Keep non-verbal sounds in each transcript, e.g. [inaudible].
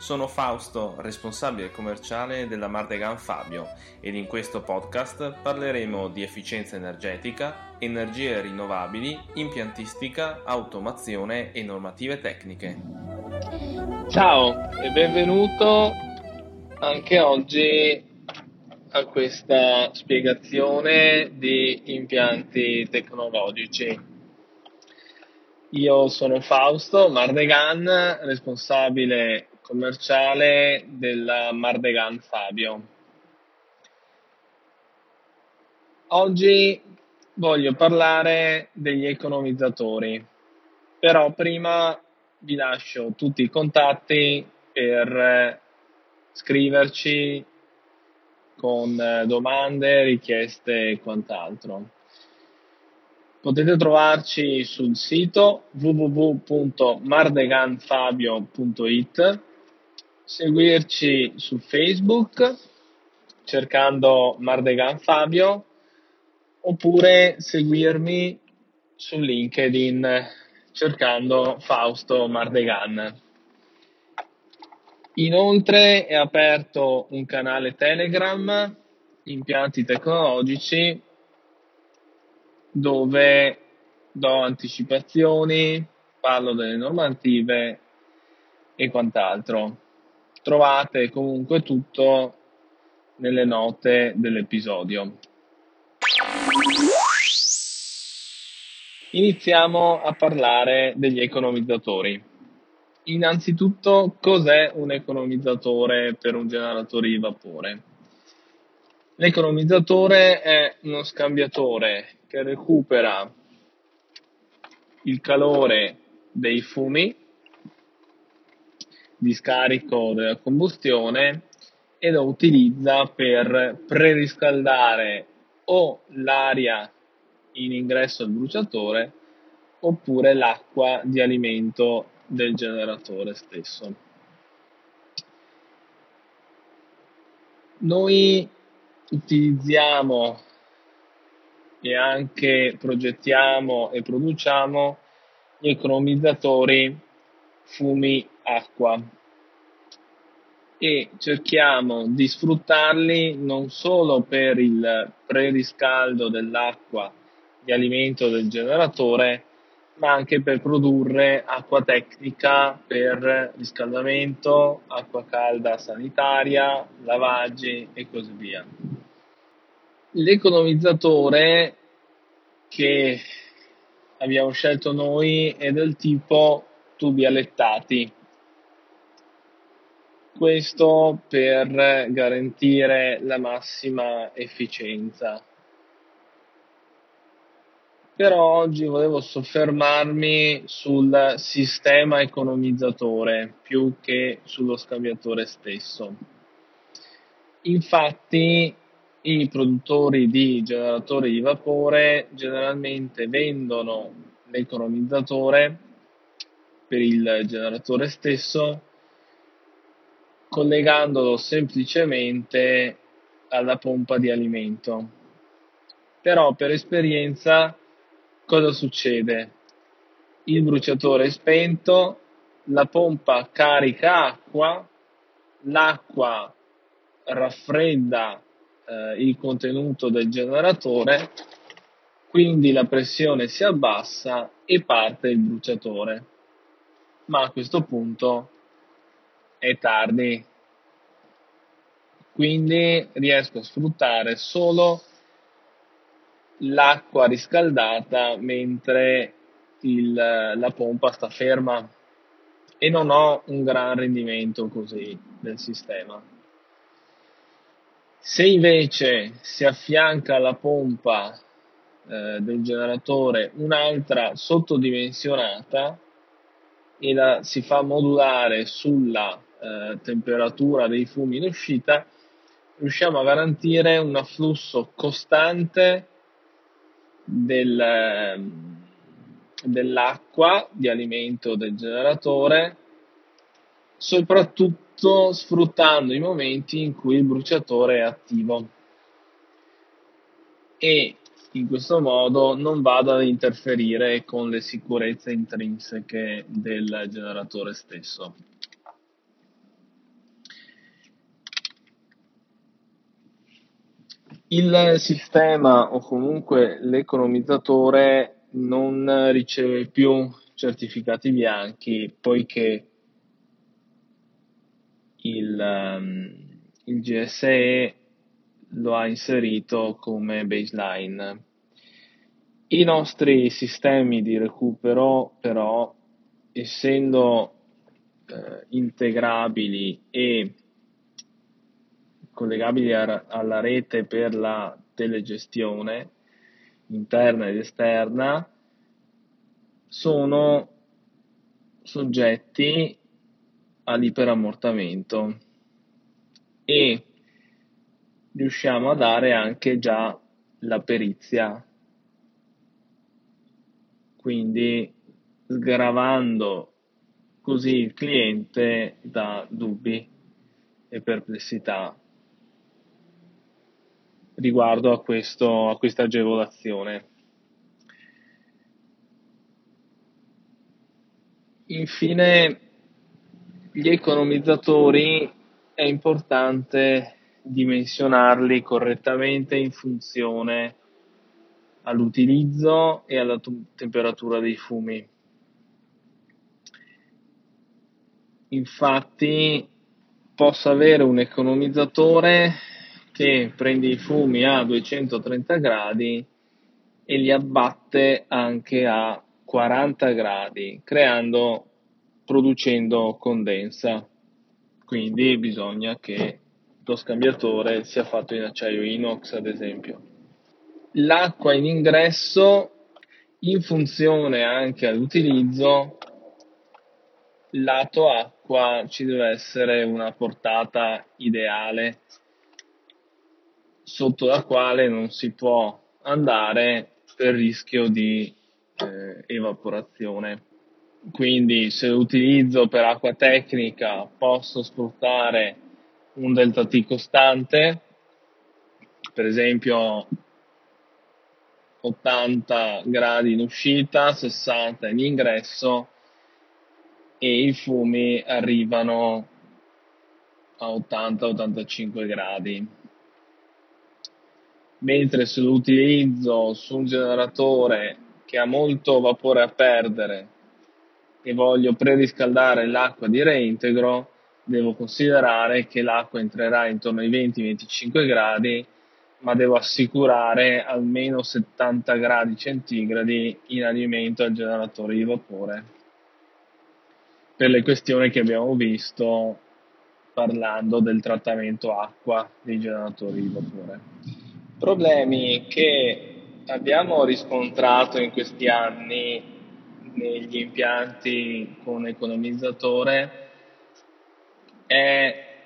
Sono Fausto, responsabile commerciale della Mardegan Fabio ed in questo podcast parleremo di efficienza energetica, energie rinnovabili, impiantistica, automazione e normative tecniche. Ciao e benvenuto anche oggi a questa spiegazione di impianti tecnologici. Io sono Fausto Mardegan, responsabile commerciale della Mardegan Fabio. Oggi voglio parlare degli economizzatori, però prima vi lascio tutti i contatti per scriverci con eh, domande, richieste e quant'altro. Potete trovarci sul sito www.mardeganfabio.it, seguirci su Facebook cercando Mardegan Fabio oppure seguirmi su LinkedIn cercando Fausto Mardegan. Inoltre è aperto un canale Telegram, impianti tecnologici, dove do anticipazioni, parlo delle normative e quant'altro. Trovate comunque tutto nelle note dell'episodio. Iniziamo a parlare degli economizzatori. Innanzitutto, cos'è un economizzatore per un generatore di vapore? L'economizzatore è uno scambiatore che recupera il calore dei fumi di scarico della combustione e lo utilizza per preriscaldare o l'aria in ingresso al bruciatore oppure l'acqua di alimento del generatore stesso. Noi utilizziamo e anche progettiamo e produciamo gli economizzatori fumi acqua e cerchiamo di sfruttarli non solo per il preriscaldo dell'acqua di alimento del generatore, ma anche per produrre acqua tecnica per riscaldamento, acqua calda sanitaria, lavaggi e così via. L'economizzatore che abbiamo scelto noi è del tipo tubi allettati. Questo per garantire la massima efficienza però oggi volevo soffermarmi sul sistema economizzatore più che sullo scambiatore stesso. Infatti i produttori di generatori di vapore generalmente vendono l'economizzatore per il generatore stesso collegandolo semplicemente alla pompa di alimento. Però per esperienza cosa succede? Il bruciatore è spento, la pompa carica acqua, l'acqua raffredda eh, il contenuto del generatore, quindi la pressione si abbassa e parte il bruciatore. Ma a questo punto è tardi, quindi riesco a sfruttare solo l'acqua riscaldata mentre il, la pompa sta ferma e non ho un gran rendimento così del sistema. Se invece si affianca alla pompa eh, del generatore un'altra sottodimensionata e la si fa modulare sulla eh, temperatura dei fumi in uscita, riusciamo a garantire un afflusso costante del, dell'acqua di alimento del generatore, soprattutto sfruttando i momenti in cui il bruciatore è attivo e in questo modo non vado ad interferire con le sicurezze intrinseche del generatore stesso. Il sistema o comunque l'economizzatore non riceve più certificati bianchi poiché il, um, il GSE lo ha inserito come baseline. I nostri sistemi di recupero però, essendo eh, integrabili e collegabili a, alla rete per la telegestione interna ed esterna, sono soggetti all'iperammortamento e riusciamo a dare anche già la perizia, quindi sgravando così il cliente da dubbi e perplessità riguardo a, questo, a questa agevolazione. Infine, gli economizzatori è importante dimensionarli correttamente in funzione all'utilizzo e alla t- temperatura dei fumi. Infatti posso avere un economizzatore che prende i fumi a 230 gradi e li abbatte anche a 40 gradi, creando, producendo condensa. Quindi bisogna che lo scambiatore sia fatto in acciaio inox, ad esempio. L'acqua in ingresso, in funzione anche all'utilizzo, lato acqua ci deve essere una portata ideale sotto la quale non si può andare per rischio di eh, evaporazione. Quindi se utilizzo per acqua tecnica posso sfruttare un delta T costante, per esempio 80 gradi in uscita, 60 in ingresso e i fumi arrivano a 80-85 gradi mentre se lo utilizzo su un generatore che ha molto vapore a perdere e voglio preriscaldare l'acqua di reintegro, devo considerare che l'acqua entrerà intorno ai 20-25 gradi, ma devo assicurare almeno 70 gradi centigradi in alimento al generatore di vapore. Per le questioni che abbiamo visto parlando del trattamento acqua dei generatori di vapore. Problemi che abbiamo riscontrato in questi anni negli impianti con economizzatore è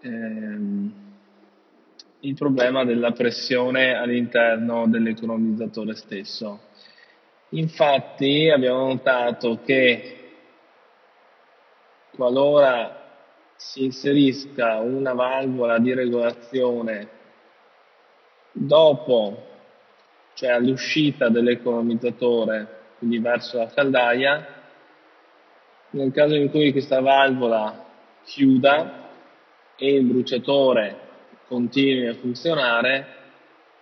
ehm, il problema della pressione all'interno dell'economizzatore stesso. Infatti abbiamo notato che qualora si inserisca una valvola di regolazione Dopo, cioè all'uscita dell'economizzatore, quindi verso la caldaia, nel caso in cui questa valvola chiuda e il bruciatore continui a funzionare,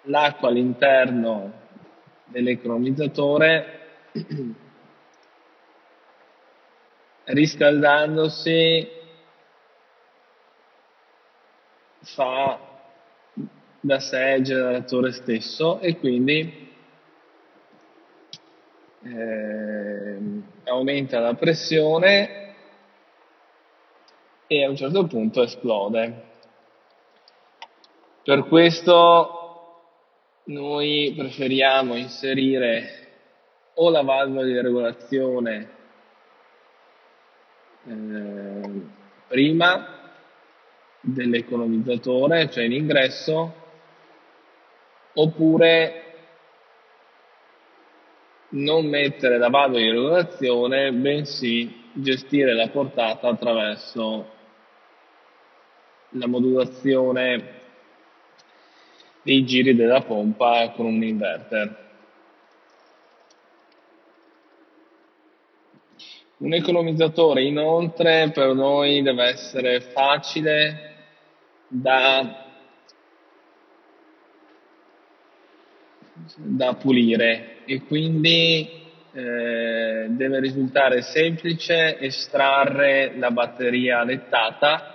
l'acqua all'interno dell'economizzatore [clears throat] riscaldandosi fa da sé il generatore stesso e quindi eh, aumenta la pressione e a un certo punto esplode. Per questo noi preferiamo inserire o la valvola di regolazione eh, prima dell'economizzatore, cioè in ingresso, oppure non mettere la valvola di regolazione, bensì gestire la portata attraverso la modulazione dei giri della pompa con un inverter. Un economizzatore inoltre per noi deve essere facile da, da pulire e quindi eh, deve risultare semplice estrarre la batteria lettata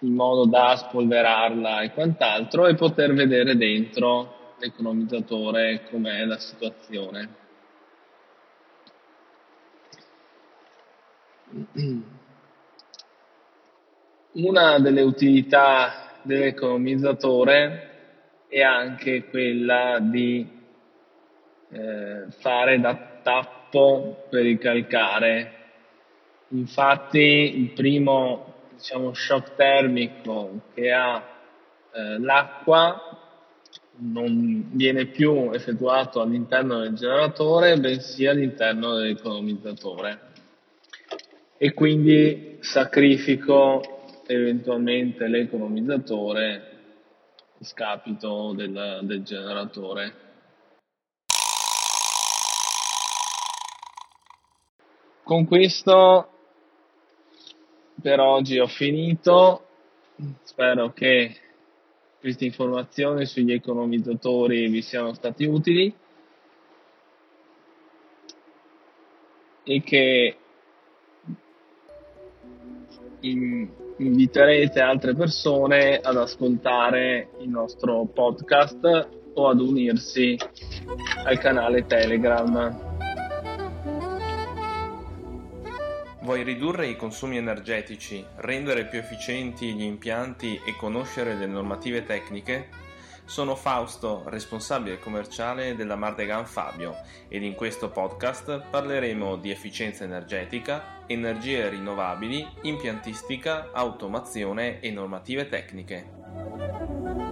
in modo da spolverarla e quant'altro e poter vedere dentro l'economizzatore com'è la situazione. Una delle utilità dell'economizzatore è anche quella di eh, fare da tappo per il calcare. Infatti il primo diciamo, shock termico che ha eh, l'acqua non viene più effettuato all'interno del generatore, bensì all'interno dell'economizzatore. E quindi sacrifico eventualmente l'economizzatore scapito del, del generatore. Con questo per oggi ho finito. Spero che queste informazioni sugli economizzatori vi siano stati utili e che inviterete altre persone ad ascoltare il nostro podcast o ad unirsi al canale Telegram. Vuoi ridurre i consumi energetici, rendere più efficienti gli impianti e conoscere le normative tecniche? Sono Fausto, responsabile commerciale della Mardegan Fabio ed in questo podcast parleremo di efficienza energetica, energie rinnovabili, impiantistica, automazione e normative tecniche.